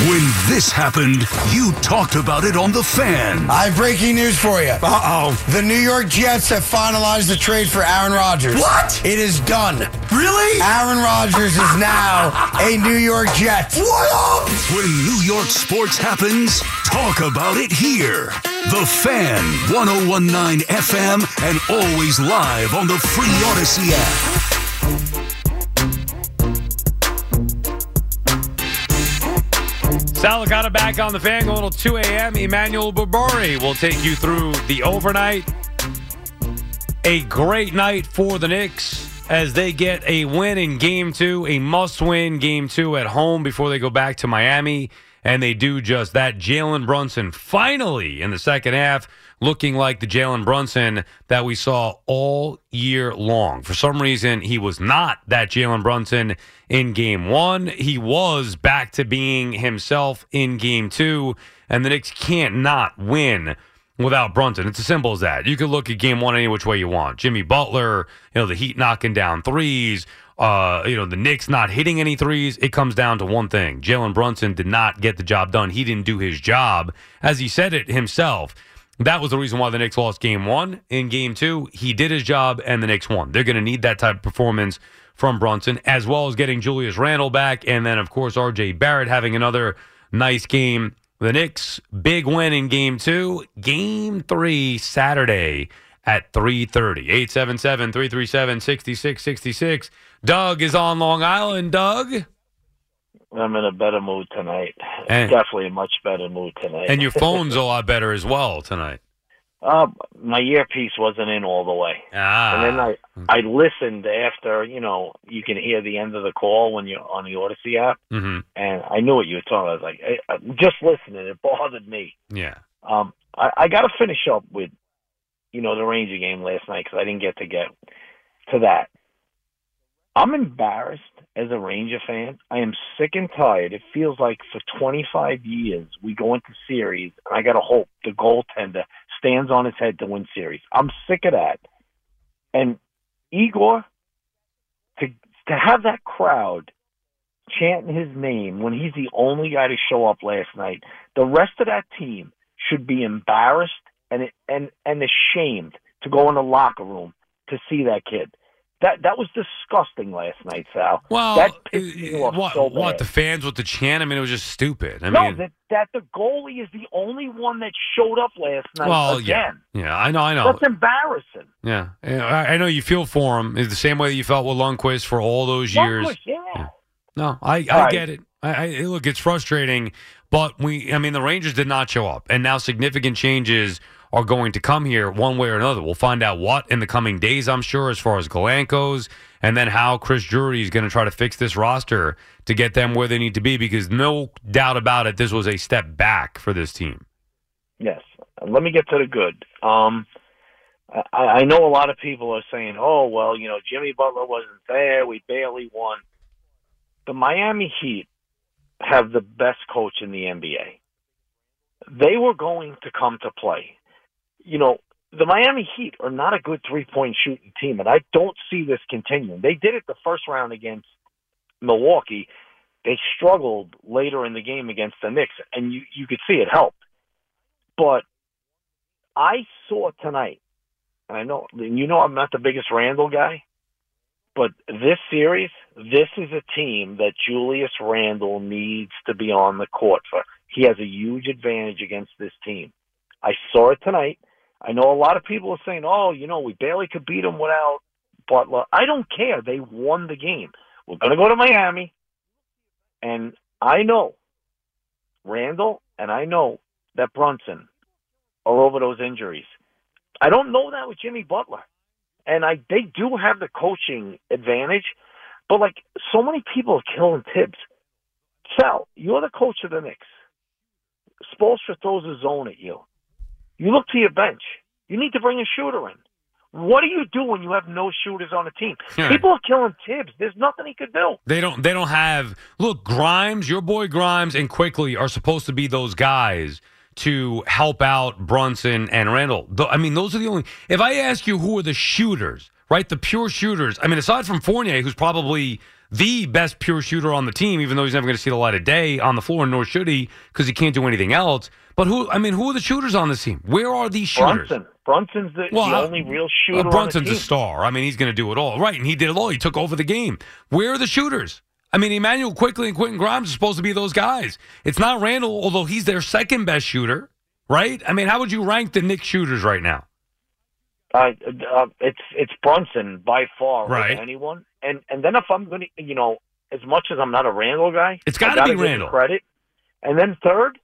When this happened, you talked about it on The Fan. I have breaking news for you. Uh-oh. The New York Jets have finalized the trade for Aaron Rodgers. What? It is done. Really? Aaron Rodgers is now a New York Jet. What up? When New York sports happens, talk about it here. The Fan, 1019 FM, and always live on the Free Audacy app. Sal Licata back on the fan, a little 2 a.m. Emmanuel Barbari will take you through the overnight. A great night for the Knicks as they get a win in game two, a must win game two at home before they go back to Miami. And they do just that. Jalen Brunson finally in the second half looking like the Jalen Brunson that we saw all year long. For some reason, he was not that Jalen Brunson in game one. He was back to being himself in game two, and the Knicks can't not win without Brunson. It's as simple as that. You can look at game one any which way you want. Jimmy Butler, you know, the Heat knocking down threes, uh, you know, the Knicks not hitting any threes. It comes down to one thing. Jalen Brunson did not get the job done. He didn't do his job. As he said it himself, that was the reason why the Knicks lost game one. In game two, he did his job and the Knicks won. They're going to need that type of performance from Brunson, as well as getting Julius Randle back. And then, of course, RJ Barrett having another nice game. The Knicks, big win in game two. Game three, Saturday at 3.30. 877-337-6666. Doug is on Long Island. Doug? I'm in a better mood tonight. And- Definitely a much better mood tonight. And your phone's a lot better as well tonight. uh, my earpiece wasn't in all the way, Ah. and then I I listened after. You know, you can hear the end of the call when you're on the Audacy app, hmm and I knew what you were talking. about. I was like, I, I, just listening, it bothered me. Yeah. Um, I, I got to finish up with, you know, the Ranger game last night because I didn't get to get to that. I'm embarrassed as a Ranger fan. I am sick and tired. It feels like for 25 years we go into series, and I got to hope the goaltender stands on his head to win series. I'm sick of that. And Igor, to to have that crowd chanting his name when he's the only guy to show up last night, the rest of that team should be embarrassed and and and ashamed to go in the locker room to see that kid. That that was disgusting last night, Sal. Well, that pissed me uh, off what, so what the fans with the chant? I mean, it was just stupid. I no, mean, that that the goalie is the only one that showed up last night well, yeah, again. yeah, I know, I know. That's embarrassing. Yeah, Yeah, I, I know you feel for him. It's the same way that you felt with Lundqvist for all those years. Lundqvist, yeah. No, I, I right. get it. I, I look, it's frustrating, but we, I mean, the Rangers did not show up, and now significant changes are going to come here one way or another. We'll find out what in the coming days, I'm sure, as far as Galanko's, and then how Chris Drury is going to try to fix this roster to get them where they need to be. Because no doubt about it, this was a step back for this team. Yes. Let me get to the good. Um, I, I know a lot of people are saying, "Oh, well, you know, Jimmy Butler wasn't there. We barely won." The Miami Heat have the best coach in the NBA. They were going to come to play. You know, the Miami Heat are not a good three-point shooting team, and I don't see this continuing. They did it the first round against Milwaukee. They struggled later in the game against the Knicks, and you you could see it helped. But I saw tonight, and I know you know I'm not the biggest Randle guy, but this series, this is a team that Julius Randle needs to be on the court for. He has a huge advantage against this team. I saw it tonight. I know a lot of people are saying, "Oh, you know, we barely could beat them without Butler." I don't care. They won the game. We're going to go to Miami, and I know Randle and I know that Brunson are over those injuries. I don't know that with Jimmy Butler. And I they do have the coaching advantage, but like so many people are killing Thibs. Sal, you're the coach of the Knicks. Spoelstra throws a zone at you. You look to your bench. You need to bring a shooter in. What do you do when you have no shooters on the team? Yeah. People are killing Thibs. There's nothing he could do. They don't. They don't have. Look, Grimes, your boy Grimes, and Quickley are supposed to be those guys to help out Brunson and Randle. I mean, those are the only. If I ask you who are the shooters, right? The pure shooters. I mean, aside from Fournier, who's probably the best pure shooter on the team, even though he's never going to see the light of day on the floor, nor should he, because he can't do anything else. But who? I mean, who are the shooters on this team? Where are these shooters? Brunson. Brunson's the, Well, the uh, only real Uh, shooter Brunson's on the a star. I mean, he's going to do it all. Right, and he did it all. He took over the game. Where are the shooters? I mean, Immanuel Quickley and Quentin Grimes are supposed to be those guys. It's not Randle, although he's their second best shooter, right? I mean, how would you rank the Knicks shooters right now? Uh, uh, it's it's Brunson by far Right. anyone. And and then if I'm going to, you know, as much as I'm not a Randle guy, it's gotta gotta be give Randle. credit. And then third,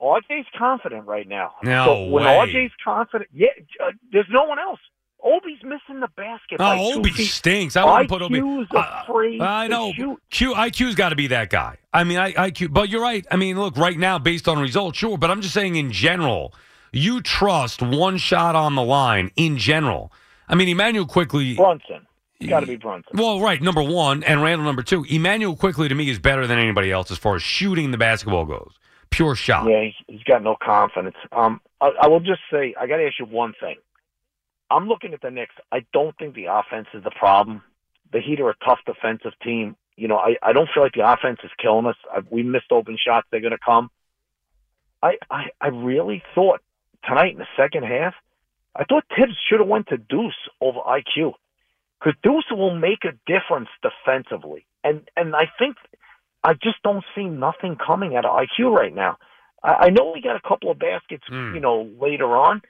RJ's confident right now. No so when way. RJ's confident, yeah, uh, there's no one else. Obi's missing the basket. Oh, Obi feet. stinks. I wouldn't put Obi. I- afraid I to know. shoot. Q IQ's got to be that guy. I mean, I, IQ. But you're right. I mean, look, right now, based on results, sure. But I'm just saying, in general, you trust one shot on the line. In general, I mean, Immanuel Quickley. Brunson. Got to be Brunson. Well, right, number one, and Randle number two. Immanuel Quickley to me is better than anybody else as far as shooting the basketball goes. Pure shot. Yeah, he's, got no confidence. Um, I, I will just say, I got to ask you one thing. I'm looking at the Knicks. I don't think the offense is the problem. The Heat are a tough defensive team. You know, I, I don't feel like the offense is killing us. I, we missed open shots. They're going to come. I, I I really thought tonight in the second half, I thought Thibs should have went to Deuce over IQ because Deuce will make a difference defensively. And and I think I just don't see nothing coming out of IQ right now. I, I know we got a couple of baskets, Hmm. you know, later on,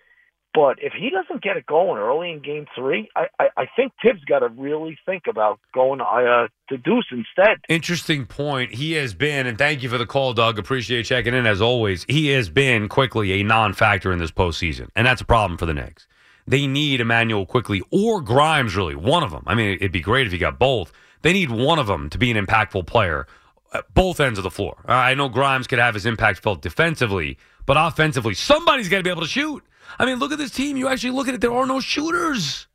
but if he doesn't get it going early in Game Three, I I, I think Thibs got to really think about going uh, to Deuce instead. Interesting point. He has been, and thank you for the call, Doug. Appreciate checking in as always. He has been Quickley a non-factor in this postseason, and that's a problem for the Knicks. They need Immanuel Quickley or Grimes, really, one of them. I mean, it'd be great if you got both. They need one of them to be an impactful player at both ends of the floor. Uh, I know Grimes could have his impact felt defensively, but offensively, somebody's got to be able to shoot. I mean, look at this team. You actually look at it, there are no shooters.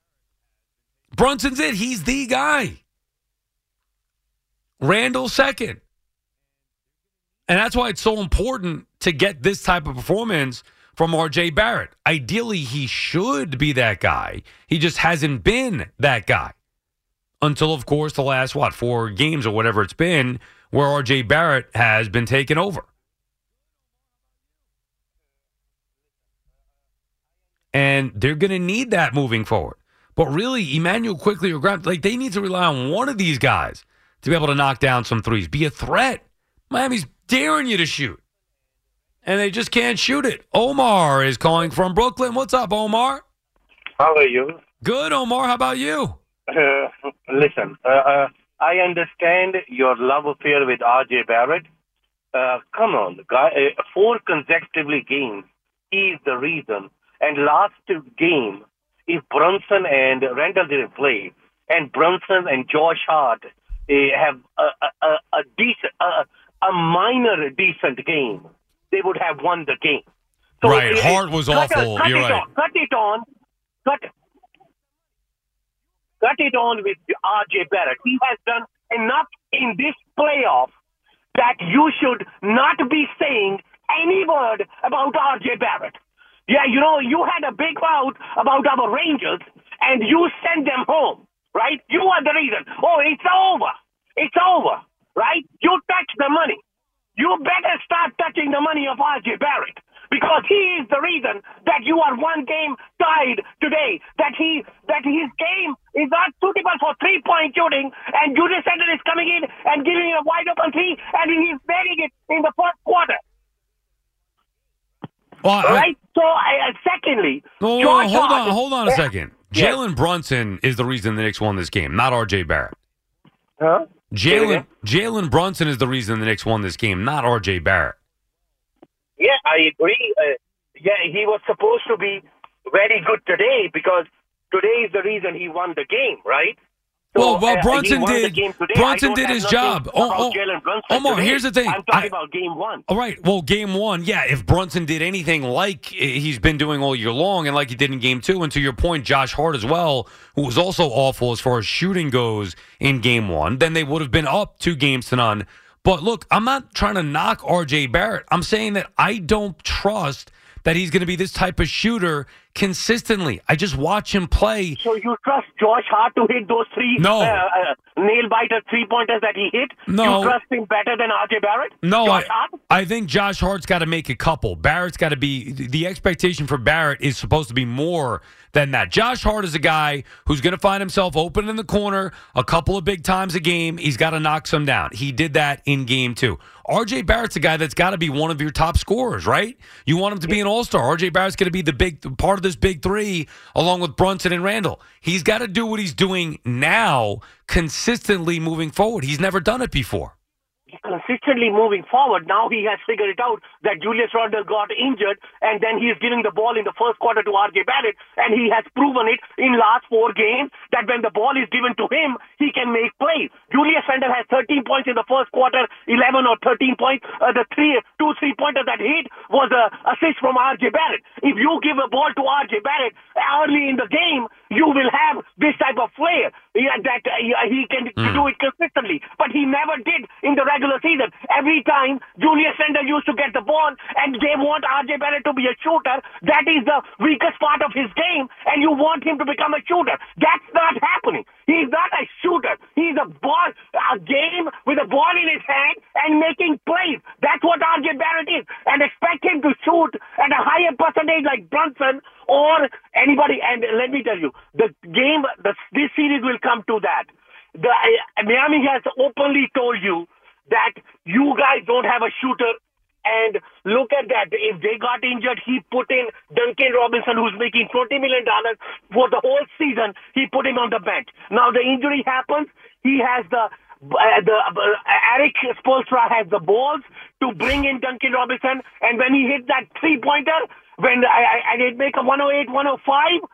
Brunson's it. He's the guy. Randle second. And that's why it's so important to get this type of performance from RJ Barrett. Ideally, he should be that guy. He just hasn't been that guy. Until, of course, the last, what, four games or whatever it's been, where RJ Barrett has been taken over. And they're going to need that moving forward. But really, Immanuel Quickley or Grimes, like they need to rely on one of these guys to be able to knock down some threes, be a threat. Miami's daring you to shoot, and they just can't shoot it. Omar is calling from Brooklyn. What's up, Omar? How are you? Good, Omar. How about you? Uh, listen, uh, uh, I understand your love affair with RJ Barrett. Uh, come on, guy. Uh, four consecutively games, is the reason. And last game, if Brunson and Randle didn't play, and Brunson and Josh Hart uh, have a, a, a, a decent, a, a minor decent game, they would have won the game. Right, uh, Hart was cut, awful. Cut You're it right. On, cut it on. Cut cut it on with RJ Barrett. He has done enough in this playoff that you should not be saying any word about RJ Barrett. Yeah, you know, you had a big mouth about our Rangers and you sent them home, right? You are the reason. Oh, it's over. It's over, right? You touch the money. You better start touching the money of RJ Barrett. because he is the reason that you are one game tied today. That he that his game is not suitable for three point shooting, and Julius Randle is coming in and giving a wide open three, and he's burying it in the first quarter. Well, I- Right. So, uh, secondly, Well, George hold on, hold on a second. Yes. Jalen Brunson is the reason the Knicks won this game, not R.J. Barrett. Huh? Jalen? Jalen Brunson is the reason the Knicks won this game, not R.J. Barrett. Yeah, I agree. Uh, yeah, he was supposed to be very good today because today is the reason he won the game, right? Well, well, uh, Brunson he did-. Brunson did his job. Oh, oh, Omar, here's the thing. I'm talking I- about game one. All right. Well, game one, yeah. If Brunson did anything like he's been doing all year long, and like he did in game two, and to your point, Josh Hart as well, who was also awful as far as shooting goes in game one, then they would have been up two games to none. But look, I'm not trying to knock RJ Barrett. I'm saying that I don't trust that he's going to be this type of shooter consistently. I just watch him play. So you trust Josh Hart to hit those three No. uh, uh, nail biter three pointers that he hit? No. You trust him better than RJ Barrett? No, Josh I, Hart? I think Josh Hart's got to make a couple. Barrett's got to be the expectation for Barrett is supposed to be more than that. Josh Hart is a guy who's going to find himself open in the corner a couple of big times a game. He's got to knock some down. He did that in game two. RJ Barrett's a guy that's got to be one of your top scorers, right? You want him to be an all star. RJ Barrett's going to be the big part of this big three, along with Brunson and Randle. He's got to do what he's doing now consistently moving forward. He's never done it before. Consistently moving forward. Now he has figured it out that Julius Randle got injured, and then he is giving the ball in the first quarter to RJ Barrett, and he has proven it in last four games that when the ball is given to him, he can make plays. Julius Randle has 13 points in the first quarter, 11 or 13 points. Uh, the three, two three pointer that hit was a assist from RJ Barrett. If you give a ball to RJ Barrett early in the game, you will have this type of flair yeah, that uh, he can do it consistently. But he never did in the regular season. Every time Julius Randle used to get the ball and they want RJ Barrett to be a shooter, that is the weakest part of his game, and you want him to become a shooter. That's not happening. He's not a shooter. He's a ball, a game with a ball in his hand and making plays. That's what RJ Barrett is. And expect him to shoot at a higher percentage like Brunson or anybody. And let me tell you, the game, the, this series will come to that. The uh, Miami has openly told you that you guys don't have a shooter. And look at that. If they got injured, he put in Duncan Robinson, who's making $20 million for the whole season. He put him on the bench. Now the injury happens. He has the uh, the uh, Erik Spoelstra has the balls to bring in Duncan Robinson, and when he hit that three pointer, when I, I, I did make a 108, 105,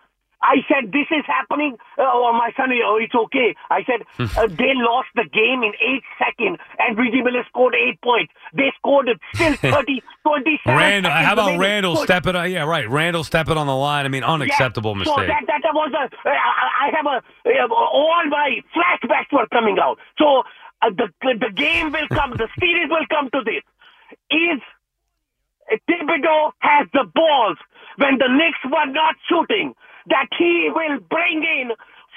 I said, this is happening. Uh, oh, my son, oh, it's okay. I said, uh, they lost the game in eight seconds, and Reggie Miller scored eight points. They scored it still 30, 27 Randle, how about. Randle stepping on? Yeah, right. Randle stepping on the line. I mean, unacceptable yeah. mistake. So that, that was a, uh, I I have a, uh, all my flashbacks were coming out. So uh, the, the game will come, the series will come to this. Is Thibodeau has the balls when the Knicks were not shooting, that he will bring in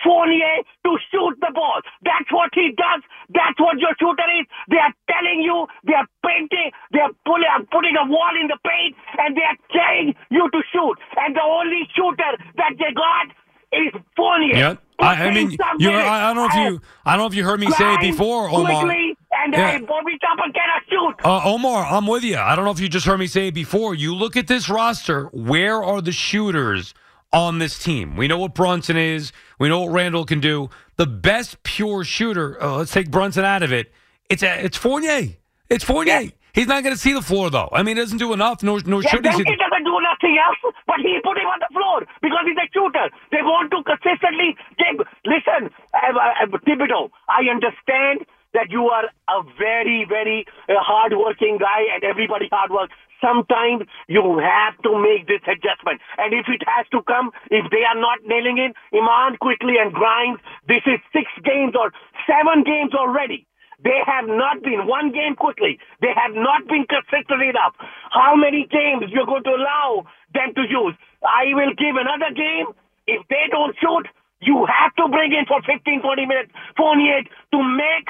Fournier to shoot the ball. That's what he does. That's what your shooter is. They are telling you, they are painting, they are pulling, putting a wall in the paint, and they are telling you to shoot. And the only shooter that they got is Fournier. Yep. I, I mean, Put in some you. I, I don't know if you. I don't know if you heard me say it before, Omar. Quickley, and Yeah. uh, Bobby Chopper cannot shoot. Uh, Omar, I'm with you. I don't know if you just heard me say it before. You look at this roster. Where are the shooters on this team? We know what Brunson is. We know what Randle can do. The best pure shooter. Uh, let's take Brunson out of it. It's a, it's Fournier. It's Fournier. He's not going to see the floor though. I mean, he doesn't do enough. Nor nor Yeah, should he. then see he doesn't do nothing else, but he put him on the floor because he's a shooter. They want to consistently give. Listen, uh, uh, Thibodeau, I understand that you are a very, very uh, hard-working guy, and everybody hard works. Sometimes you have to make this adjustment, and if it has to come, if they are not nailing it, Iman Quickley and grind. This is six games or seven games already. They have not been one game quickly. They have not been consistent enough. How many games you're going to allow them to use? I will give another game. If they don't shoot, you have to bring in for 15, 20 minutes Fournier to make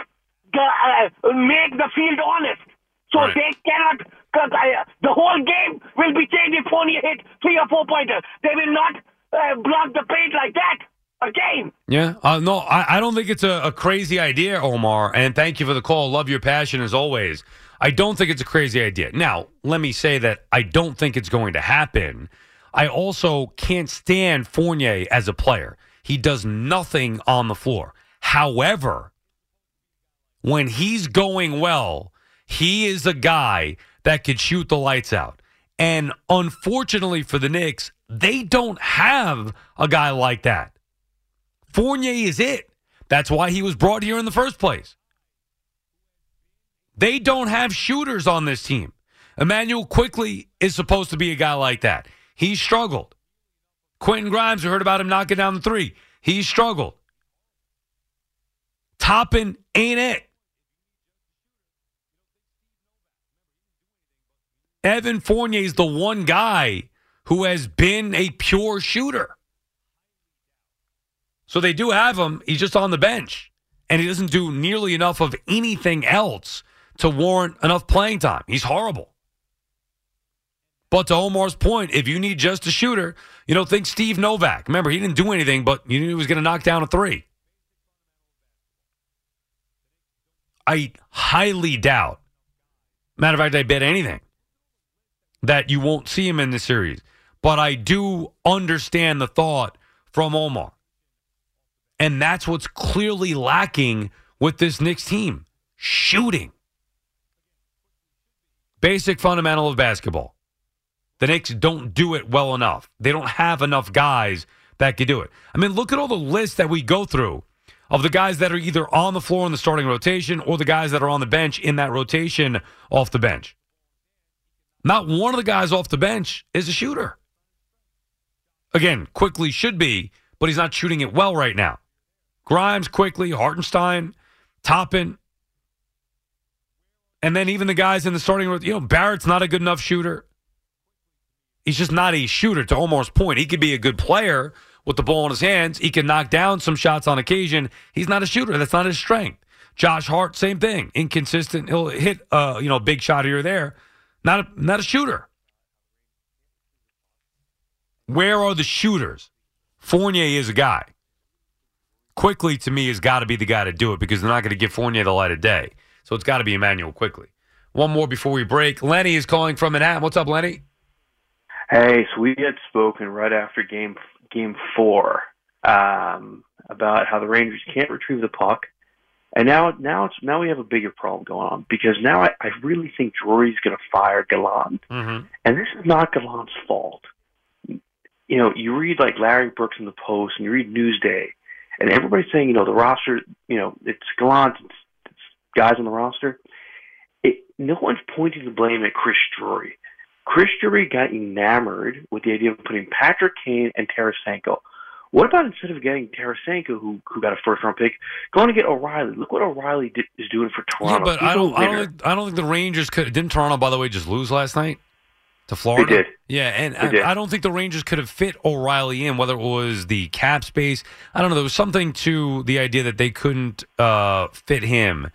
the uh, make the field honest. So Right. they cannot 'Cause I, the whole game will be changed if Fournier hit three or four pointers. They will not uh, block the paint like that again. Yeah, uh, no, I, I don't think it's a, a crazy idea, Omar. And thank you for the call. Love your passion as always. I don't think it's a crazy idea. Now, let me say that I don't think it's going to happen. I also can't stand Fournier as a player. He does nothing on the floor. However, when he's going well, he is a guy that could shoot the lights out. And unfortunately for the Knicks, they don't have a guy like that. Fournier is it. That's why he was brought here in the first place. They don't have shooters on this team. Immanuel Quickley is supposed to be a guy like that. He struggled. Quentin Grimes, we heard about him knocking down the three. He struggled. Toppin ain't it. Evan Fournier is the one guy who has been a pure shooter. So they do have him. He's just on the bench. And he doesn't do nearly enough of anything else to warrant enough playing time. He's horrible. But to Omar's point, if you need just a shooter, you know, think Steve Novak. Remember, he didn't do anything, but you knew he was going to knock down a three. I highly doubt, matter of fact, I bet anything that you won't see him in the series. But I do understand the thought from Omar. And that's what's clearly lacking with this Knicks team shooting. Basic fundamental of basketball. The Knicks don't do it well enough. They don't have enough guys that can do it. I mean, look at all the lists that we go through of the guys that are either on the floor in the starting rotation or the guys that are on the bench in that rotation off the bench. Not one of the guys off the bench is a shooter. Again, Quickley should be, but he's not shooting it well right now. Grimes, Quickley, Hartenstein, Toppin, and then even the guys in the starting, you know, Barrett's not a good enough shooter. He's just not a shooter. To Omar's point, he could be a good player with the ball in his hands. He can knock down some shots on occasion. He's not a shooter. That's not his strength. Josh Hart, same thing. Inconsistent. He'll hit, uh, you know, big shot here or there. Not a, not a shooter. Where are the shooters? Fournier is a guy. Quickley, to me, has got to be the guy to do it because they're not going to give Fournier the light of day. So it's got to be Immanuel Quickley. One more before we break. Lenny is calling from Manhattan. What's up, Lenny? Hey, so we had spoken right after game game four um, about how the Rangers can't retrieve the puck, and now now it's now we have a bigger problem going on because now I, I really think Drury's going to fire Gallant, Mm-hmm. and this is not Gallant's fault. You know, you read like Larry Brooks in the Post, and you read Newsday, and everybody's saying, you know, the roster, you know, it's Gallant, it's, it's guys on the roster. It, no one's pointing the blame at Chris Drury. Chris Drury got enamored with the idea of putting Patrick Kane and Tarasenko. What about instead of getting Tarasenko, who who got a first round pick, going to get O'Reilly? Look what O'Reilly did, is doing for Yeah, Toronto. but He's I don't. I don't. Think, I don't think the Rangers could. Didn't Toronto, by the way, just lose last night to Florida? They did. Yeah, and They did. I, I don't think the Rangers could have fit O'Reilly in. Whether it was the cap space, I don't know. There was something to the idea that they couldn't uh, fit him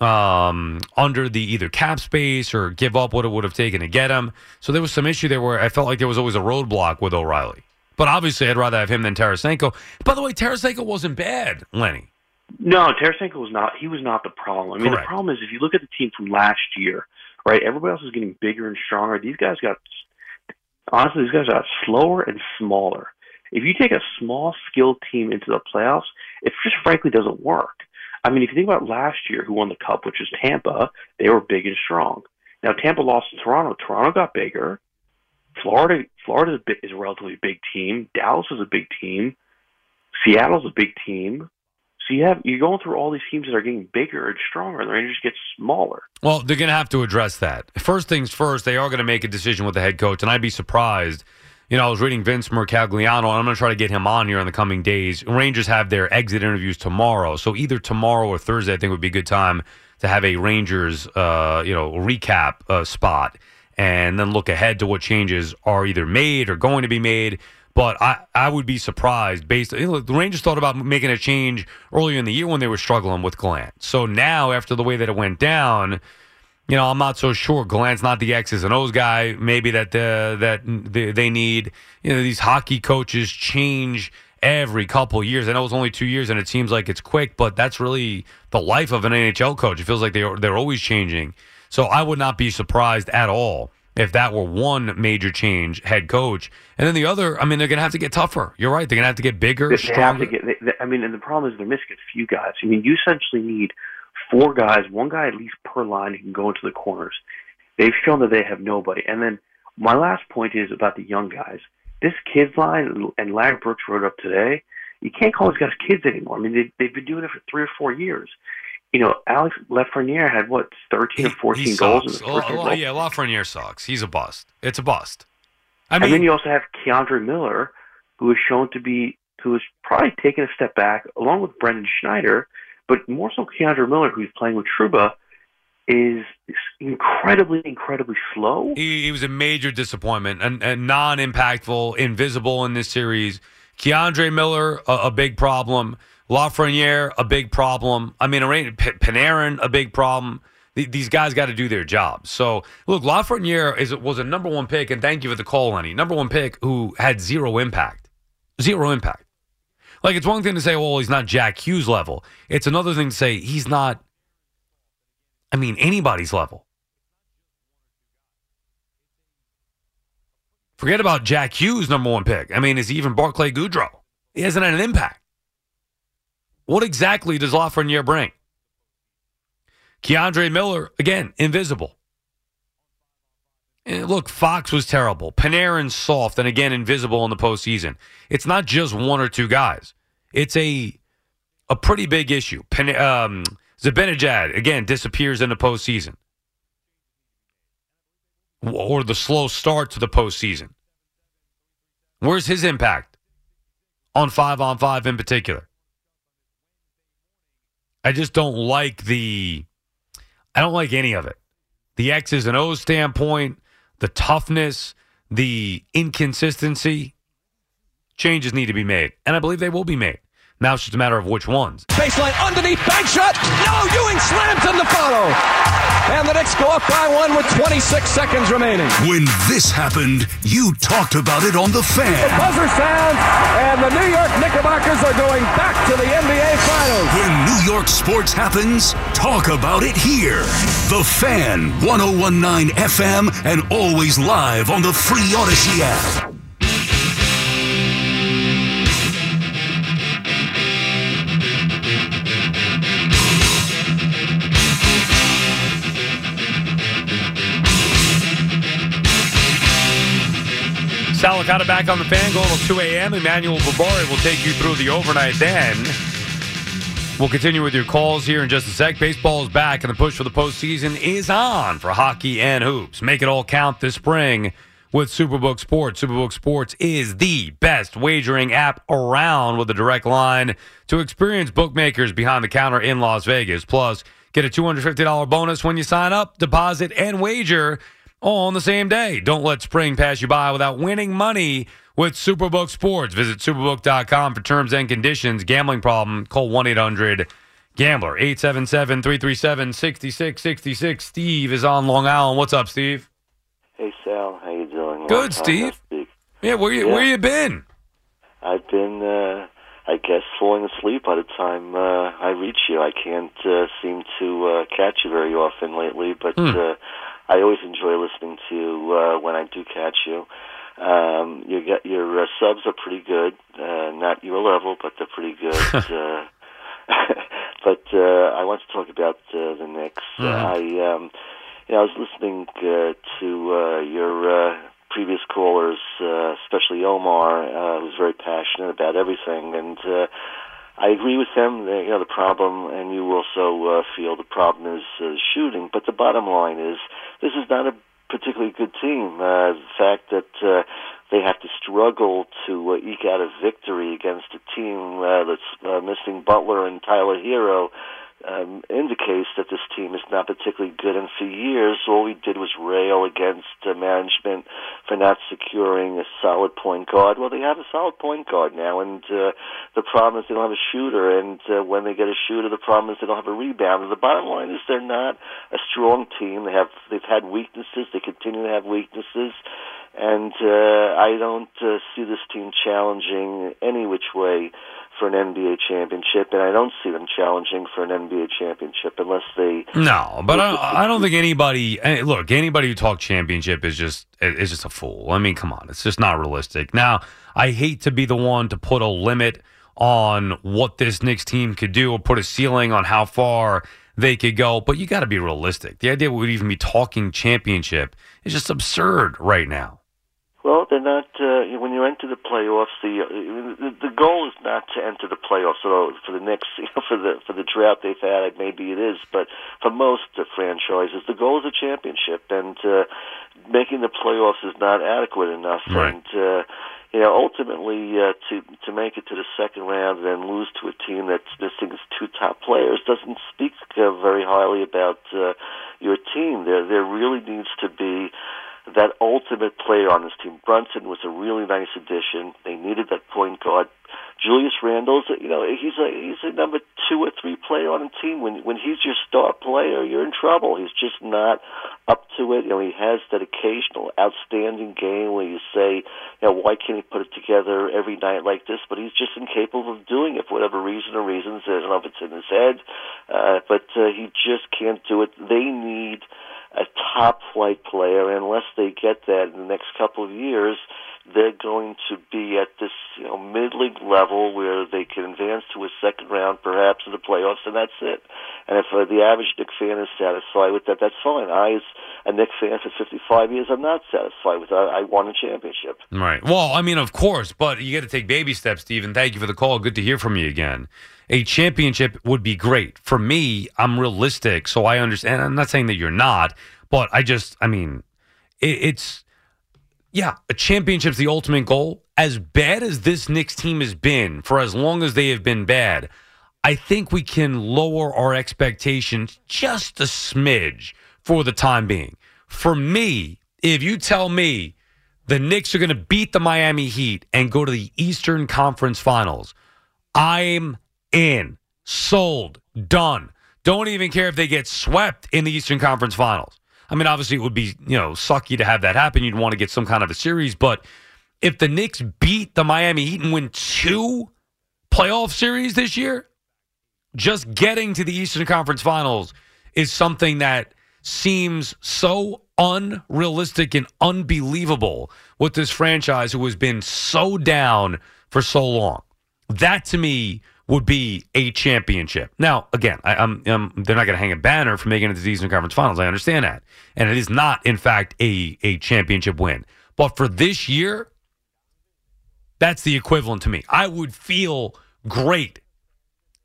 um, under the either cap space or give up what it would have taken to get him. So there was some issue there where I felt like there was always a roadblock with O'Reilly. But obviously, I'd rather have him than Tarasenko. By the way, Tarasenko wasn't bad, Lenny. No, Tarasenko was not. He was not the problem. I mean, Correct. the problem is if you look at the team from last year, right? Everybody else is getting bigger and stronger. These guys got honestly, these guys got slower and smaller. If you take a small, skilled team into the playoffs, it just frankly doesn't work. I mean, if you think about last year, who won the cup, which is Tampa, they were big and strong. Now Tampa lost to Toronto. Toronto got bigger. Florida, Florida is a, relatively big team. Dallas is a big team. Seattle's a big team. So you have you're going through all these teams that are getting bigger and stronger, and the Rangers get smaller. Well, they're going to have to address that. First things first, they are going to make a decision with the head coach, and I'd be surprised. You know, I was reading Vince Mercogliano, and I'm going to try to get him on here in the coming days. Rangers have their exit interviews tomorrow, so either tomorrow or Thursday, I think would be a good time to have a Rangers, uh, you know, recap uh, spot, and then look ahead to what changes are either made or going to be made. But I, I would be surprised based. The Rangers thought about making a change earlier in the year when they were struggling with Gallant. So now, after the way that it went down, you know, I'm not so sure. Glenn's not the X's and O's guy. Maybe that uh, that they, they need. You know, these hockey coaches change every couple years. I know it's only two years, and it seems like it's quick, but that's really the life of an NHL coach. It feels like they are, they're always changing. So I would not be surprised at all if that were one major change, head coach, and then the other. I mean, they're going to have to get tougher. You're right. They're going to have to get bigger, They have stronger. to get. They- I mean, and the problem is they're missing a few guys. I mean, you essentially need four guys, one guy at least per line who can go into the corners. They've shown that they have nobody. And then my last point is about the young guys. This kids line, and Larry Brooks wrote up today. You can't call these guys kids anymore. I mean, they, they've been doing it for three or four years. You know, Alex Lafreniere had what thirteen or fourteen he goals in the first Oh, oh, yeah, Lafreniere sucks. He's a bust. It's a bust. I and then you also have K'Andre Miller, who is shown to be who is probably taking a step back, along with Braden Schneider, but more so K'Andre Miller, who's playing with Trouba, is incredibly, incredibly slow. he, he was a major disappointment and, and non-impactful, invisible in this series. K'Andre Miller, a, a big problem. Lafreniere, a big problem. I mean, Panarin, a big problem. These guys got to do their job. So, look, Lafreniere is was a number one pick, and thank you for the call, Lenny. Number one pick who had zero impact, zero impact. Like it's one thing to say, well, he's not Jack Hughes level. It's another thing to say he's not. I mean, anybody's level. Forget about Jack Hughes, number one pick. I mean, is he even Barclay Goodrow? He hasn't had an impact. What exactly does Lafreniere bring? K'Andre Miller, again, invisible. And look, Fox was terrible. Panarin soft, and again, invisible in the postseason. It's not just one or two guys. It's a a pretty big issue. Pan- um, Zibanejad, again, disappears in the postseason or the slow start to the postseason. Where's his impact on five on five in particular? I just don't like the. I don't like any of it. The X's and O's standpoint, the toughness, the inconsistency. Changes need to be made, and I believe they will be made. Now it's just a matter of which ones. Baseline underneath, bank shot. No, Ewing slams in the follow. And the Knicks go up by one with 26 seconds remaining. When this happened, you talked about it on The Fan. The Fan. buzzer sounds, and the New York Knickerbockers are going back to the NBA Finals. When New York sports happens, talk about it here. The Fan, 1019 FM, and always live on the free Audacy app. Sal Licata back on the fan going till 2 a.m. Emmanuel Barbari will take you through the overnight. Then we'll continue with your calls here in just a sec. Baseball is back, and the push for the postseason is on for hockey and hoops. Make it all count this spring with Superbook Sports. Superbook Sports is the best wagering app around with a direct line to experienced bookmakers behind the counter in Las Vegas. Plus, get a $250 bonus when you sign up, deposit, and wager all on the same day. Don't let spring pass you by without winning money with Superbook Sports. Visit superbook.com for terms and conditions. Gambling problem, call 1 800 Gambler. 877 337 6666. Steve is on Long Island. What's up, Steve? Hey Sal, how you doing? Good, Steve. Yeah, where you, Yeah. where you been? I've been, uh, I guess, falling asleep by the time uh, I reach you. I can't uh, seem to uh, catch you very often lately, but Hmm. uh, I always enjoy listening to uh, when I do catch you. Um, you get your uh, subs are pretty good, uh, not your level, but they're pretty good. uh, but uh, I want to talk about uh, the Knicks. Uh, I, um, you know, I was listening uh, to uh, your uh, previous callers, uh, especially Omar, uh, who's very passionate about everything, and uh, I agree with them. That, you know, the problem, and you also uh, feel the problem is uh, shooting. But the bottom line is, this is not a particularly good team. Uh, the fact that uh, they have to struggle to uh, eke out a victory against a team uh, that's uh, missing Butler and Tyler Herro um, indicates that this team is not particularly good. And for years, all we did was rail against uh, management for not securing a solid point guard. Well, they have a solid point guard now, and uh, the problem is they don't have a shooter. And uh, when they get a shooter, the problem is they don't have a rebounder. The bottom line is they're not a strong team. They have they've had weaknesses. They continue to have weaknesses. And uh, I don't uh, see this team challenging any which way for an NBA championship, and I don't see them challenging for an NBA championship unless they. No, but I, I don't think anybody. eh, Look, anybody who talks championship is just is just a fool. I mean, come on, it's just not realistic. Now, I hate to be the one to put a limit on what this Knicks team could do, or put a ceiling on how far they could go, but you got to be realistic. The idea we would even be talking championship is just absurd right now. Well, they're not. Uh, when you enter the playoffs, the, the the goal is not to enter the playoffs. So for the next, you know, for the for the drought they've had, maybe it is. But for most uh, franchises, the goal is a championship, and uh, making the playoffs is not adequate enough. Right. And uh, you know, ultimately, uh, to to make it to the second round and then lose to a team that's missing its two top players doesn't speak uh, very highly about uh, your team. There there really needs to be that ultimate player on this team. Brunson was a really nice addition. They needed that point guard. Julius Randle's, you know, he's a he's a number two or three player on a team. When when he's your star player, you're in trouble. He's just not up to it. You know, he has that occasional outstanding game where you say, you know, why can't he put it together every night like this? But he's just incapable of doing it for whatever reason or reasons. I don't know if it's in his head, uh, but uh, he just can't do it. They need a top flight player. Unless they get that in the next couple of years, they're going to be at this you know mid league level where they can advance to a second round, perhaps in the playoffs, and that's it. And if uh, the average Knick fan is satisfied with that, that's fine. I, as a Knick fan for 55 years, I'm not satisfied with that. I won a championship. Right. Well, I mean, of course, but you got to take baby steps, Stephen. Thank you for the call. Good to hear from you again. A championship would be great. For me, I'm realistic, so I understand. I'm not saying that you're not, but I just, I mean, it, it's, yeah, a championship's the ultimate goal. As bad as this Knicks team has been for as long as they have been bad, I think we can lower our expectations just a smidge for the time being. For me, if you tell me the Knicks are going to beat the Miami Heat and go to the Eastern Conference Finals, I'm in, sold, done. Don't even care if they get swept in the Eastern Conference Finals. I mean, obviously, it would be you know sucky to have that happen. You'd want to get some kind of a series, but if the Knicks beat the Miami Heat and win two playoff series this year, just getting to the Eastern Conference Finals is something that seems so unrealistic and unbelievable with this franchise who has been so down for so long. That to me would be a championship. Now, again, I, I'm they're not going to hang a banner for making it to the Eastern Conference Finals. I understand that, and it is not, in fact, a a championship win. But for this year, that's the equivalent to me. I would feel great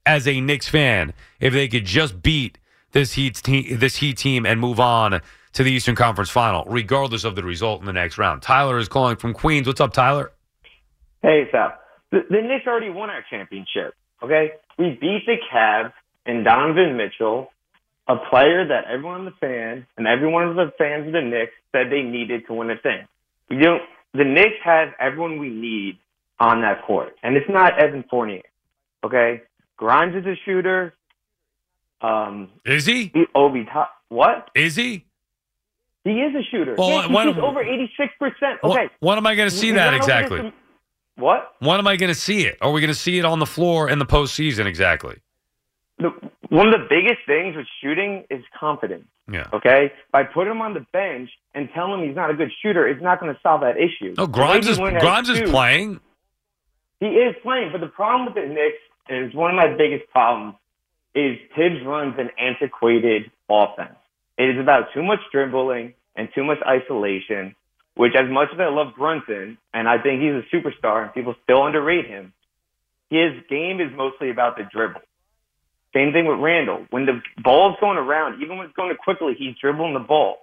as a Knicks fan if they could just beat this Heat team, this Heat team, and move on to the Eastern Conference Final, regardless of the result in the next round. Tyler is calling from Queens. What's up, Tyler? Hey, Sal. The, the Knicks already won our championship. Okay, we beat the Cavs and Donovan Mitchell, a player that everyone in the fans and every one of the fans of the Knicks said they needed to win a thing. We don't. The Knicks have everyone we need on that court, and it's not Evan Fournier. Okay, Grimes is a shooter. Um, is he? Obi Top. What? Is he? He is a shooter. Well, yeah, he when- shoots over eighty six percent. Okay. Wh- When am I going to see that exactly? What? When am I going to see it? Are we going to see it on the floor in the postseason exactly? The, one of the biggest things with shooting is confidence. Yeah. Okay, by putting him on the bench and telling him he's not a good shooter, it's not going to solve that issue. No, Grimes is Grimes is two- playing. He is playing, but the problem with the Knicks is one of my biggest problems is Thibs runs an antiquated offense. It is about too much dribbling and too much isolation. Which, as much as I love Brunson and I think he's a superstar and people still underrate him, his game is mostly about the dribble. Same thing with Randle. When the ball's going around, even when it's going quickly, he's dribbling the ball.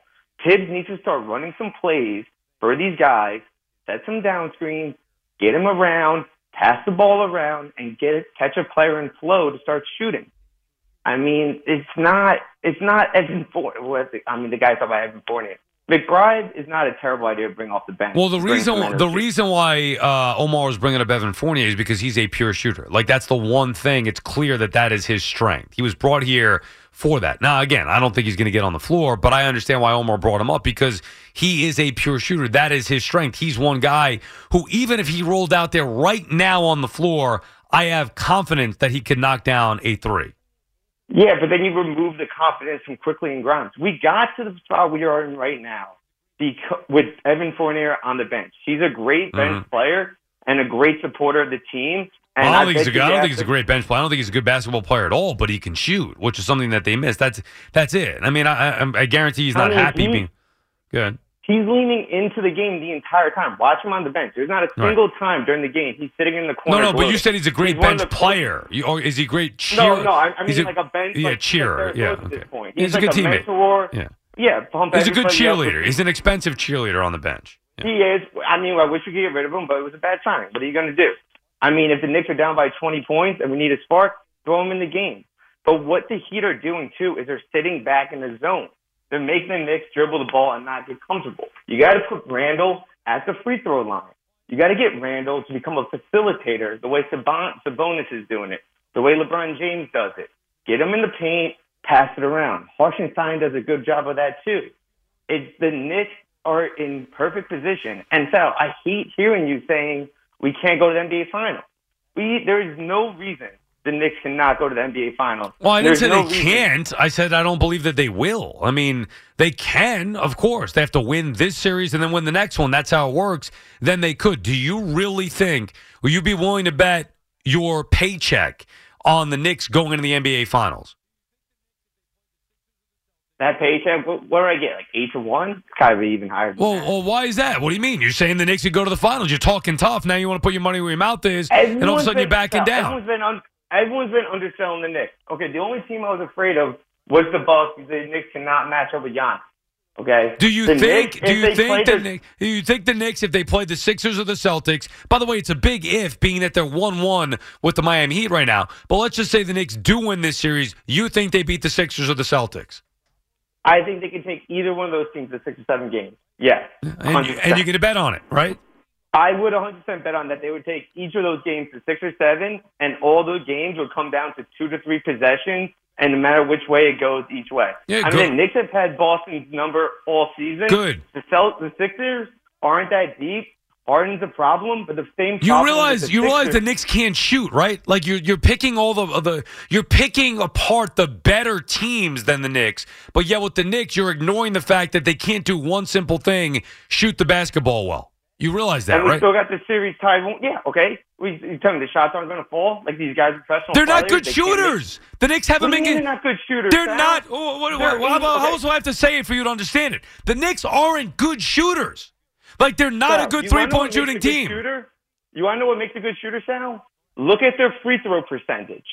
Thibs needs to start running some plays for these guys, set some down screens, get him around, pass the ball around, and get catch a player in flow to start shooting. I mean, it's not it's not Evan Fournier. I mean, the guy talking about Evan Fournier. McBride is not a terrible idea to bring off the bench. Well, the reason the reason why uh, Omar was bringing up Evan Fournier is because he's a pure shooter. Like that's the one thing. It's clear that that is his strength. He was brought here for that. Now, again, I don't think he's going to get on the floor, but I understand why Omar brought him up because he is a pure shooter. That is his strength. He's one guy who, even if he rolled out there right now on the floor, I have confidence that he could knock down a three. Yeah, but then you remove the confidence from Quickley and Grimes. We got to the spot we are in right now because, with Evan Fournier on the bench. He's a great bench Mhm. player and a great supporter of the team. And I don't think he's a I don't think he's a great bench player. I don't think he's a good basketball player at all, but he can shoot, which is something that they missed. That's that's it. I mean, I I, I guarantee he's I not mean, happy he- being good. He's leaning into the game the entire time. Watch him on the bench. There's not a Right. single time during the game he's sitting in the corner. No, no, but you said he's a great He's bench player. You, or is he a great cheer? No, no, I, I He's mean a- like a bench. yeah, like, cheerer. Yeah, okay. this point. He's He's, a like good teammate. Mentor. Yeah. yeah. Pump He's a good cheerleader. He's an expensive cheerleader on the bench. He is. I mean, I wish we could get rid of him, but it was a bad signing. What are you going to do? I mean, if the Knicks are down by 20 points and we need a spark, throw him in the game. But what the Heat are doing too is they're sitting back in the zone. They're making the Knicks dribble the ball and not get comfortable. You got to put Randle at the free throw line. You got to get Randle to become a facilitator the way Sabon- Sabonis is doing it, the way LeBron James does it. Get him in the paint, pass it around. Hartenstein does a good job of that too. It's the Knicks are in perfect position. And Sal, I hate hearing you saying we can't go to the NBA Finals. We there is no reason the Knicks cannot go to the NBA Finals. Well, I didn't There's say no they reason. can't. I said I don't believe that they will. I mean, they can, of course. They have to win this series and then win the next one. That's how it works. Then they could. Do you really think, will you be willing to bet your paycheck on the Knicks going into the NBA Finals? That paycheck, what, what do I get? Like eight to one? It's kind gotta even higher. Than Well, that. well, why is that? What do you mean? You're saying the Knicks could go to the finals. You're talking tough. Now you want to put your money where your mouth is, and all of a sudden you're backing Sal, down. Everyone's been un, everyone's been underselling the Knicks. Okay, the only team I was afraid of was the Bucks. The Knicks cannot match up with Giannis. Okay. Do you The think? Knicks, do you think play the Knicks, do you think the Knicks if they played the Sixers or the Celtics? By the way, it's a big if, being that they're one-one with the Miami Heat right now. But let's just say the Knicks do win this series. You think they beat the Sixers or the Celtics? I think they can take either one of those teams to six or seven games. Yes. And you, and you get a bet on it, right? I would 100% bet on that they would take each of those games to six or seven, and all those games would come down to two to three possessions, and no matter which way it goes, each way. Yeah, I mean, the Knicks have had Boston's number all season. Good. The Celt- the Sixers aren't that deep. Harden's a problem, but the same. You realize you realize the Knicks can't shoot, right? Like you're you're picking all the the you're picking apart the better teams than the Knicks, but yet with the Knicks you're ignoring the fact that they can't do one simple thing: shoot the basketball well. You realize that, and we right? still got the series tied. Yeah, okay. We, you tell me the shots aren't going to fall? Like these guys are professional They're not players, good can't make- shooters. The Knicks haven't been you mean getting. they're not good shooters. They're not. oh, what, They're what- how okay. I have to say it for you to understand it? The Knicks aren't good shooters. Like they're not Sal, a good three-point shooting team. Shooter? You want to know what makes a good shooter, Sal? Look at their free throw percentage.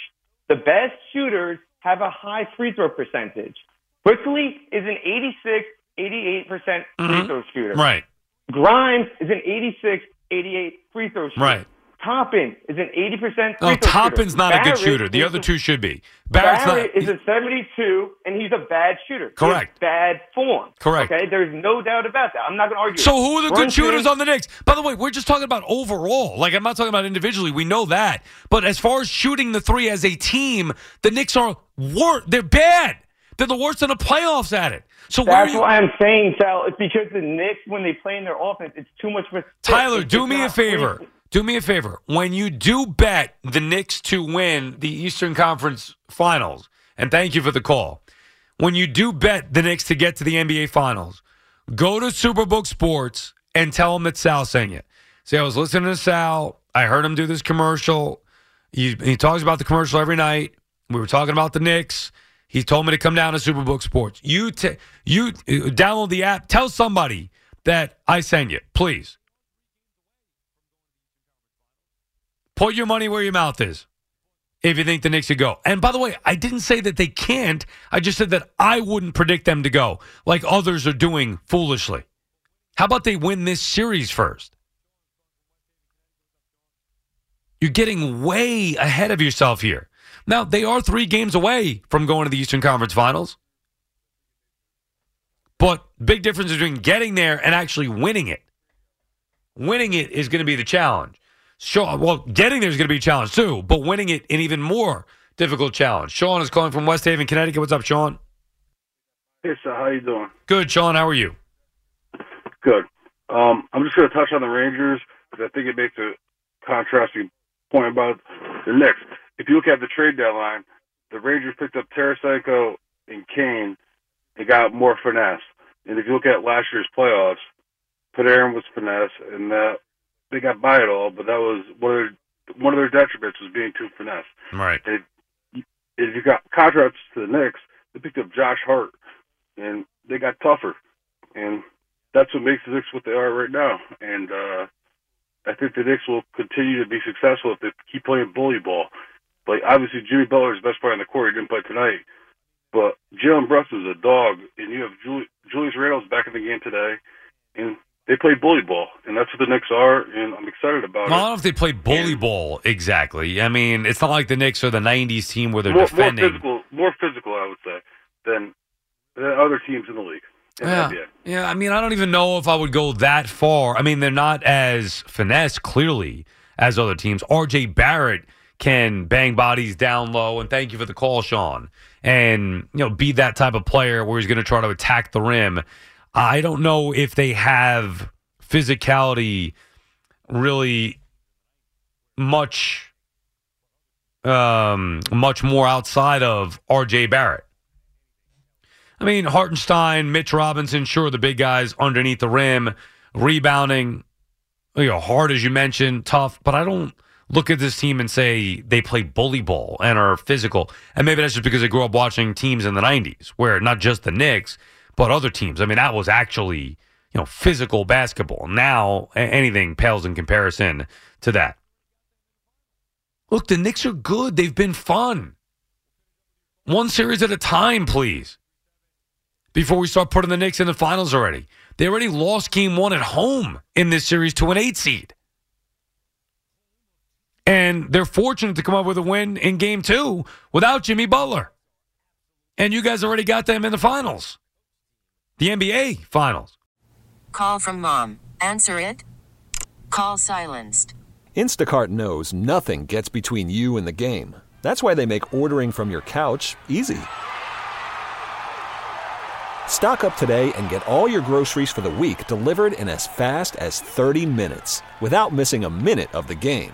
The best shooters have a high free throw percentage. Quickley is an 86, 88% free Mhm. throw shooter. Right. Grimes is an 86, 88 free throw shooter. Right. Toppin is an 80% free No, throw Toppin's shooter. not a good shooter. The other two should be. Barrett's Barrett not. is a 72, and he's a bad shooter. Correct. bad form. Correct. Okay, there's no doubt about that. I'm not going to argue. So who are the good shooters on the Knicks? By the way, we're just talking about overall. Like I'm not talking about individually. We know that. But as far as shooting the three as a team, the Knicks are wor- They're bad. They're the worst in the playoffs at it. So That's you? why I'm saying, Sal. It's because the Knicks, when they play in their offense, it's too much for Tyler, it's do me a favor. free- Do me a favor. When you do bet the Knicks to win the Eastern Conference Finals, and thank you for the call. When you do bet the Knicks to get to the NBA Finals, go to Superbook Sports and tell them that Sal sent you. Say, I was listening to Sal. I heard him do this commercial. He, he talks about the commercial every night. We were talking about the Knicks. He told me to come down to Superbook Sports. You t- you download the app. Tell somebody that I send you, please. Put your money where your mouth is if you think the Knicks should go. And by the way, I didn't say that they can't. I just said that I wouldn't predict them to go like others are doing foolishly. How about they win this series first? You're getting way ahead of yourself here. Now, they are three games away from going to the Eastern Conference Finals. But big difference between getting there and actually winning it. Winning it is going to be the challenge. Sure, well, getting there is going to be a challenge too, but winning it an even more difficult challenge. Sean is calling from West Haven, Connecticut. What's up, Sean? Hey, so how you doing? Good, Sean. How are you? Good. Um, I'm just going to touch on the Rangers because I think it makes a contrasting point about the Knicks. If you look at the trade deadline, the Rangers picked up Tarasenko and Kane and got more finesse. And if you look at last year's playoffs, Panarin was finesse, and that they got by it all, but that was one of their, one of their detriments was being too finesse. Right. And if you got contracts to the Knicks, they picked up Josh Hart, and they got tougher, and that's what makes the Knicks what they are right now. And uh, I think the Knicks will continue to be successful if they keep playing bully ball. Like obviously, Jimmy Butler is the best player on the court. He didn't play tonight, but Jalen is a dog, and you have Juli- Julius Randle's back in the game today, and they play bully ball, and that's what the Knicks are, and I'm excited about Well, I it. don't know if they play bully ball exactly. I mean, it's not like the Knicks are the '90s team where they're more, more physical, more physical, I would say, than than other teams in the league. in Yeah. Yeah, I mean, I don't even know if I would go that far. I mean, they're not as finesse clearly as other teams. RJ Barrett can bang bodies down low, and thank you for the call, Sean. And you know, be that type of player where he's going to try to attack the rim. I don't know if they have physicality really much um much more outside of RJ Barrett. I mean, Hartenstein, Mitch Robinson, sure, the big guys underneath the rim, rebounding, you know, hard as you mentioned, tough. But I don't look at this team and say they play bully ball and are physical. And maybe that's just because I grew up watching teams in the 90s where not just the Knicks, but other teams. I mean, that was actually, you know, physical basketball. Now, anything pales in comparison to that. Look, the Knicks are good. They've been fun. One series at a time, please before we start putting the Knicks in the finals already. They already lost game one at home in this series to an eight seed. And they're fortunate to come up with a win in game two without Jimmy Butler. And you guys already got them in the finals, the NBA finals. Call from mom. Answer it. Call silenced. Instacart knows nothing gets between you and the game. That's why they make ordering from your couch easy. Stock up today and get all your groceries for the week delivered in as fast as 30 minutes without missing a minute of the game.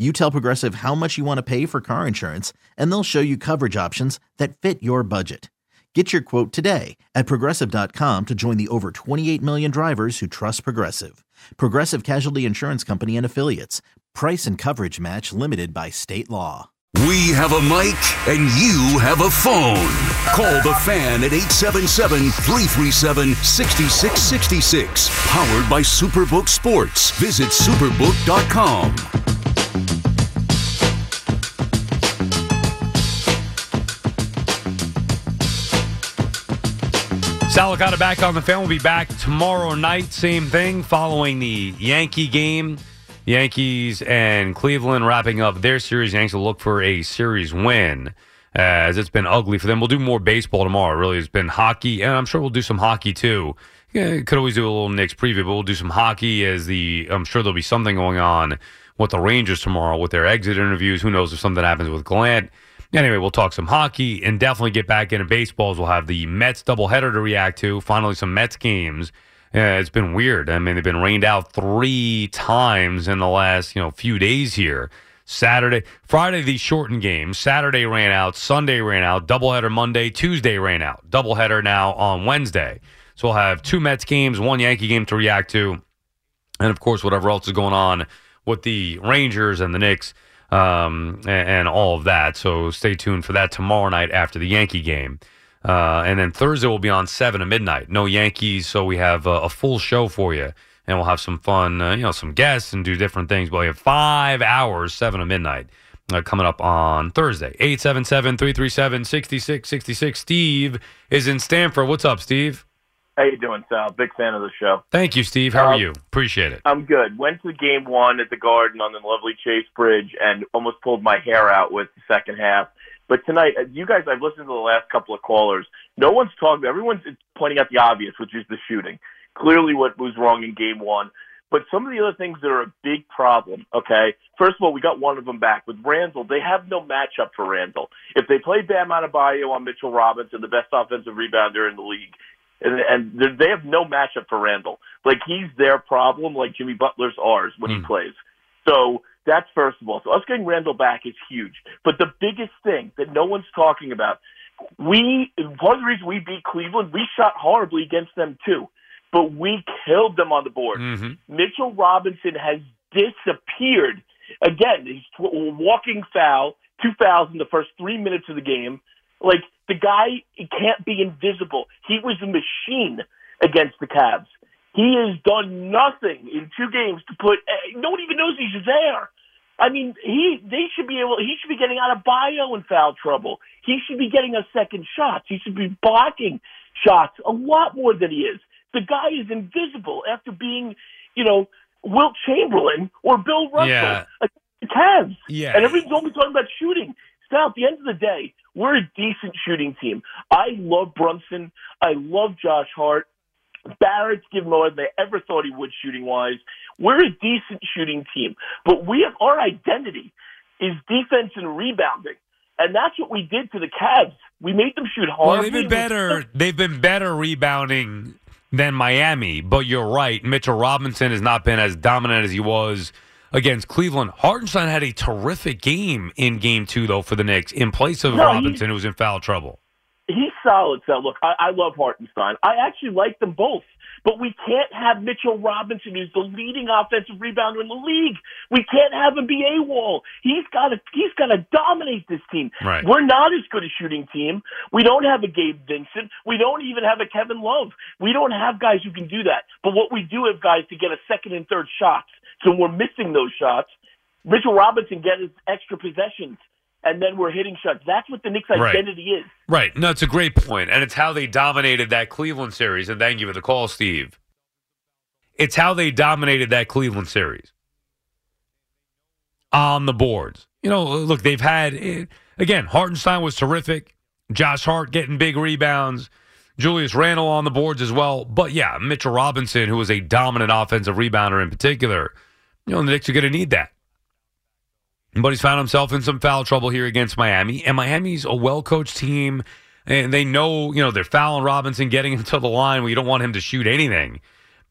You tell Progressive how much you want to pay for car insurance, and they'll show you coverage options that fit your budget. Get your quote today at progressive.com to join the over 28 million drivers who trust Progressive. Progressive Casualty Insurance Company and Affiliates. Price and coverage match limited by state law. We have a mic and you have a phone. Call the fan at 877 337 6666. Powered by Superbook Sports. Visit superbook.com. Sal Licata back on the fan. We'll be back tomorrow night. Same thing following the Yankee game. Yankees and Cleveland wrapping up their series. Yankees will look for a series win as it's been ugly for them. We'll do more baseball tomorrow. Really, it's been hockey, and I'm sure we'll do some hockey too. Yeah, could always do a little Knicks preview, but we'll do some hockey as the. I'm sure there'll be something going on with the Rangers tomorrow with their exit interviews. Who knows if something happens with Gallant. Anyway, we'll talk some hockey and definitely get back into baseballs. We'll have the Mets doubleheader to react to. Finally, some Mets games. Yeah, it's been weird. I mean, they've been rained out three times in the last you know few days here. Saturday, Friday, the shortened game. Saturday ran out. Sunday ran out. Doubleheader Monday. Tuesday ran out. Doubleheader now on Wednesday. So we'll have two Mets games, one Yankee game to react to, and of course whatever else is going on with the Rangers and the Knicks um, and, and all of that. So stay tuned for that tomorrow night after the Yankee game. Uh, and then Thursday will be on 7 to midnight. No Yankees, so we have a, a full show for you. And we'll have some fun, uh, you know, some guests and do different things. But we have five hours, 7 to midnight, uh, coming up on Thursday. 877 337 6666. Steve is in Stamford. What's up, Steve? How you doing, Sal? Big fan of the show. Thank you, Steve. How are Um, you? Appreciate it. I'm good. Went to game one at the Garden on the lovely Chase Bridge and almost pulled my hair out with the second half. But tonight, uh, you guys, I've listened to the last couple of callers. No one's talking. Everyone's pointing out the obvious, which is the shooting. Clearly, what was wrong in game one. But some of the other things that are a big problem. Okay, first of all, we got one of them back with Randle. They have no matchup for Randle. If they play Bam Adebayo on Mitchell Robinson, the best offensive rebounder in the league, and, and they have no matchup for Randle. Like he's their problem, like Jimmy Butler's ours when he hmm. plays. So that's first of all. So us getting Randle back is huge. But the biggest thing that no one's talking about, we part of the reason we beat Cleveland, we shot horribly against them too, but we killed them on the board. Mm-hmm. Mitchell Robinson has disappeared again. He's walking foul, two fouls in the first three minutes of the game. Like the guy he can't be invisible. He was a machine against the Cavs. He has done nothing in two games to put. eh, No one even knows he's there. I mean, he they should be able. He should be getting out of Adebayo in foul trouble. He should be getting a second shots. He should be blocking shots a lot more than he is. The guy is invisible after being, you know, Wilt Chamberlain or Bill Russell. Yeah. against the Cavs. Yeah. And everyone's only talking about shooting. Sal, at the end of the day, we're a decent shooting team. I love Brunson. I love Josh Hart. Barrett's given more than they ever thought he would shooting wise. We're a decent shooting team, but we have our identity is defense and rebounding, and that's what we did to the Cavs. We made them shoot hard. Well, they've been better. They've been better rebounding than Miami. But you're right. Mitchell Robinson has not been as dominant as he was against Cleveland. Hartenstein had a terrific game in Game Two, though, for the Knicks in place of No, Robinson, who was in foul trouble. He's solid, Sal. Look, I, I love Hartenstein. I actually like them both. But we can't have Mitchell Robinson, who's the leading offensive rebounder in the league. We can't have him be a wall. He's got to he's got to dominate this team. Right. We're not as good a shooting team. We don't have a Gabe Vincent. We don't even have a Kevin Love. We don't have guys who can do that. But what we do have guys to get a second and third shots. So we're missing those shots. Mitchell Robinson gets extra possessions, and then we're hitting shots. That's what the Knicks' Right. identity is. Right. No, it's a great point, and it's how they dominated that Cleveland series. And thank you for the call, Steve. It's how they dominated that Cleveland series on the boards. You know, look, they've had eh, again. Hartenstein was terrific. Josh Hart getting big rebounds. Julius Randle on the boards as well. But yeah, Mitchell Robinson, who was a dominant offensive rebounder in particular, you know, the Knicks are going to need that. But he's found himself in some foul trouble here against Miami. And Miami's a well coached team. And they know, you know, they're fouling Robinson, getting him to the line where you don't want him to shoot anything.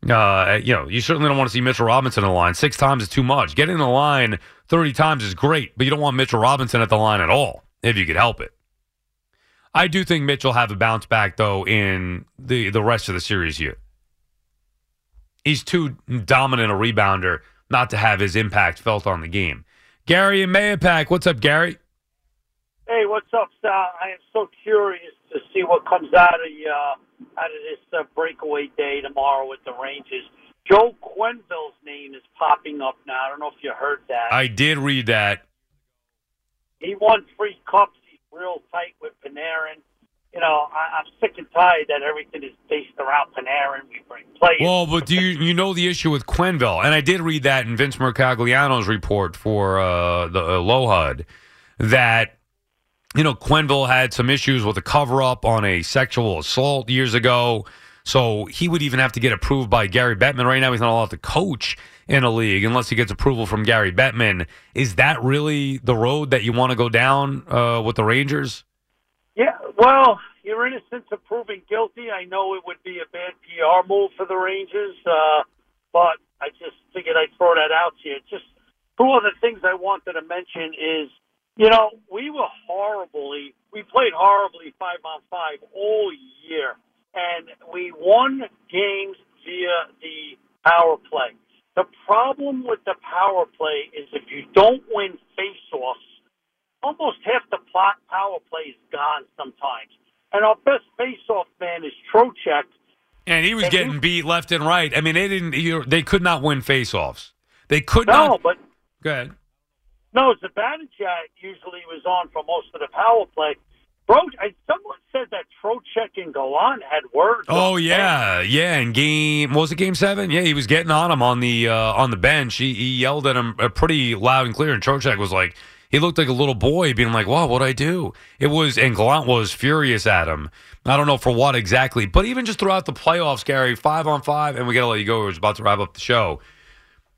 Uh, you know, you certainly don't want to see Mitchell Robinson in the line. Six times is too much. Getting in the line 30 times is great, but you don't want Mitchell Robinson at the line at all, if you could help it. I do think Mitchell have a bounce back, though, in the, the rest of the series here. He's too dominant a rebounder not to have his impact felt on the game. Gary and Mahopac, what's up, Gary? Hey, what's up, Sal? I am so curious to see what comes out of uh, out of this uh, breakaway day tomorrow with the Rangers. Joe Quenneville's name is popping up now. I don't know if you heard that. I did read that. he won three cups. He's real tight with Panarin. You know, I, I'm sick and tired that everything is based around Panarin. We bring players. Well, but do you you know the issue with Quenneville? And I did read that in Vince Mercogliano's report for uh, the uh, Lohud that you know Quenneville had some issues with a cover up on a sexual assault years ago. So he would even have to get approved by Gary Bettman. Right now, he's not allowed to coach in a league unless he gets approval from Gary Bettman. Is that really the road that you want to go down uh, with the Rangers? Yeah, well, you're innocent of proving guilty. I know it would be a bad PR move for the Rangers, uh, but I just figured I'd throw that out to you. Just two other things I wanted to mention is, you know, we were horribly, we played horribly five on five all year, and we won games via the power play. The problem with the power play is if you don't win face-offs, almost half the plot power play is gone sometimes. and our best face-off man is Trocheck. And he was And getting he- beat left and right. I mean, they didn't. You they could not win faceoffs. They could not. No, not. but Go ahead. no, Zibanejad usually was on for most of the power play. Bro, someone said that Trocheck and Gallant had words. Oh yeah, yeah. In game, was it game seven? Yeah, he was getting on him on the uh, on the bench. He, he yelled at him uh, pretty loud and clear. And Trocheck was like, he looked like a little boy, being like, "Wow, what would I do?" It was, and Gallant was furious at him. I don't know for what exactly, but even just throughout the playoffs, Gary, five on five, and we got to let you go. We're about to wrap up the show.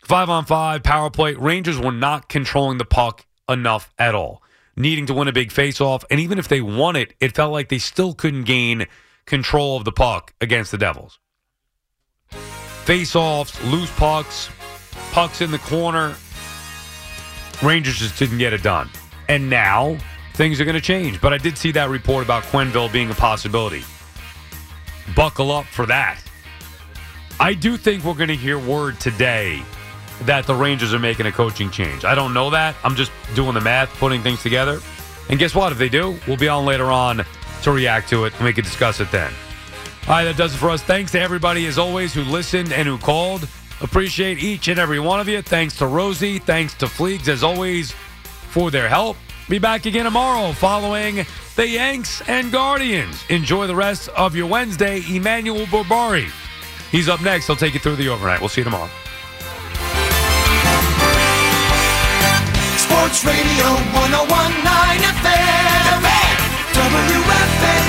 Five on five, power play. Rangers were not controlling the puck enough at all, needing to win a big faceoff. And even if they won it, it felt like they still couldn't gain control of the puck against the Devils. Faceoffs, loose pucks, pucks in the corner. Rangers just didn't get it done. And now things are going to change. But I did see that report about Quenneville being a possibility. Buckle up for that. I do think we're going to hear word today that the Rangers are making a coaching change. I don't know that. I'm just doing the math, putting things together. And guess what? If they do, we'll be on later on to react to it and we can discuss it then. All right, that does it for us. Thanks to everybody, as always, who listened and who called. Appreciate each and every one of you. Thanks to Rosie. Thanks to Fleegs, as always, for their help. Be back again tomorrow following the Yanks and Guardians. Enjoy the rest of your Wednesday. Emmanuel Berbari. He's up next. He'll take you through the overnight. We'll see you tomorrow. Sports Radio 1019 FM. WFAN,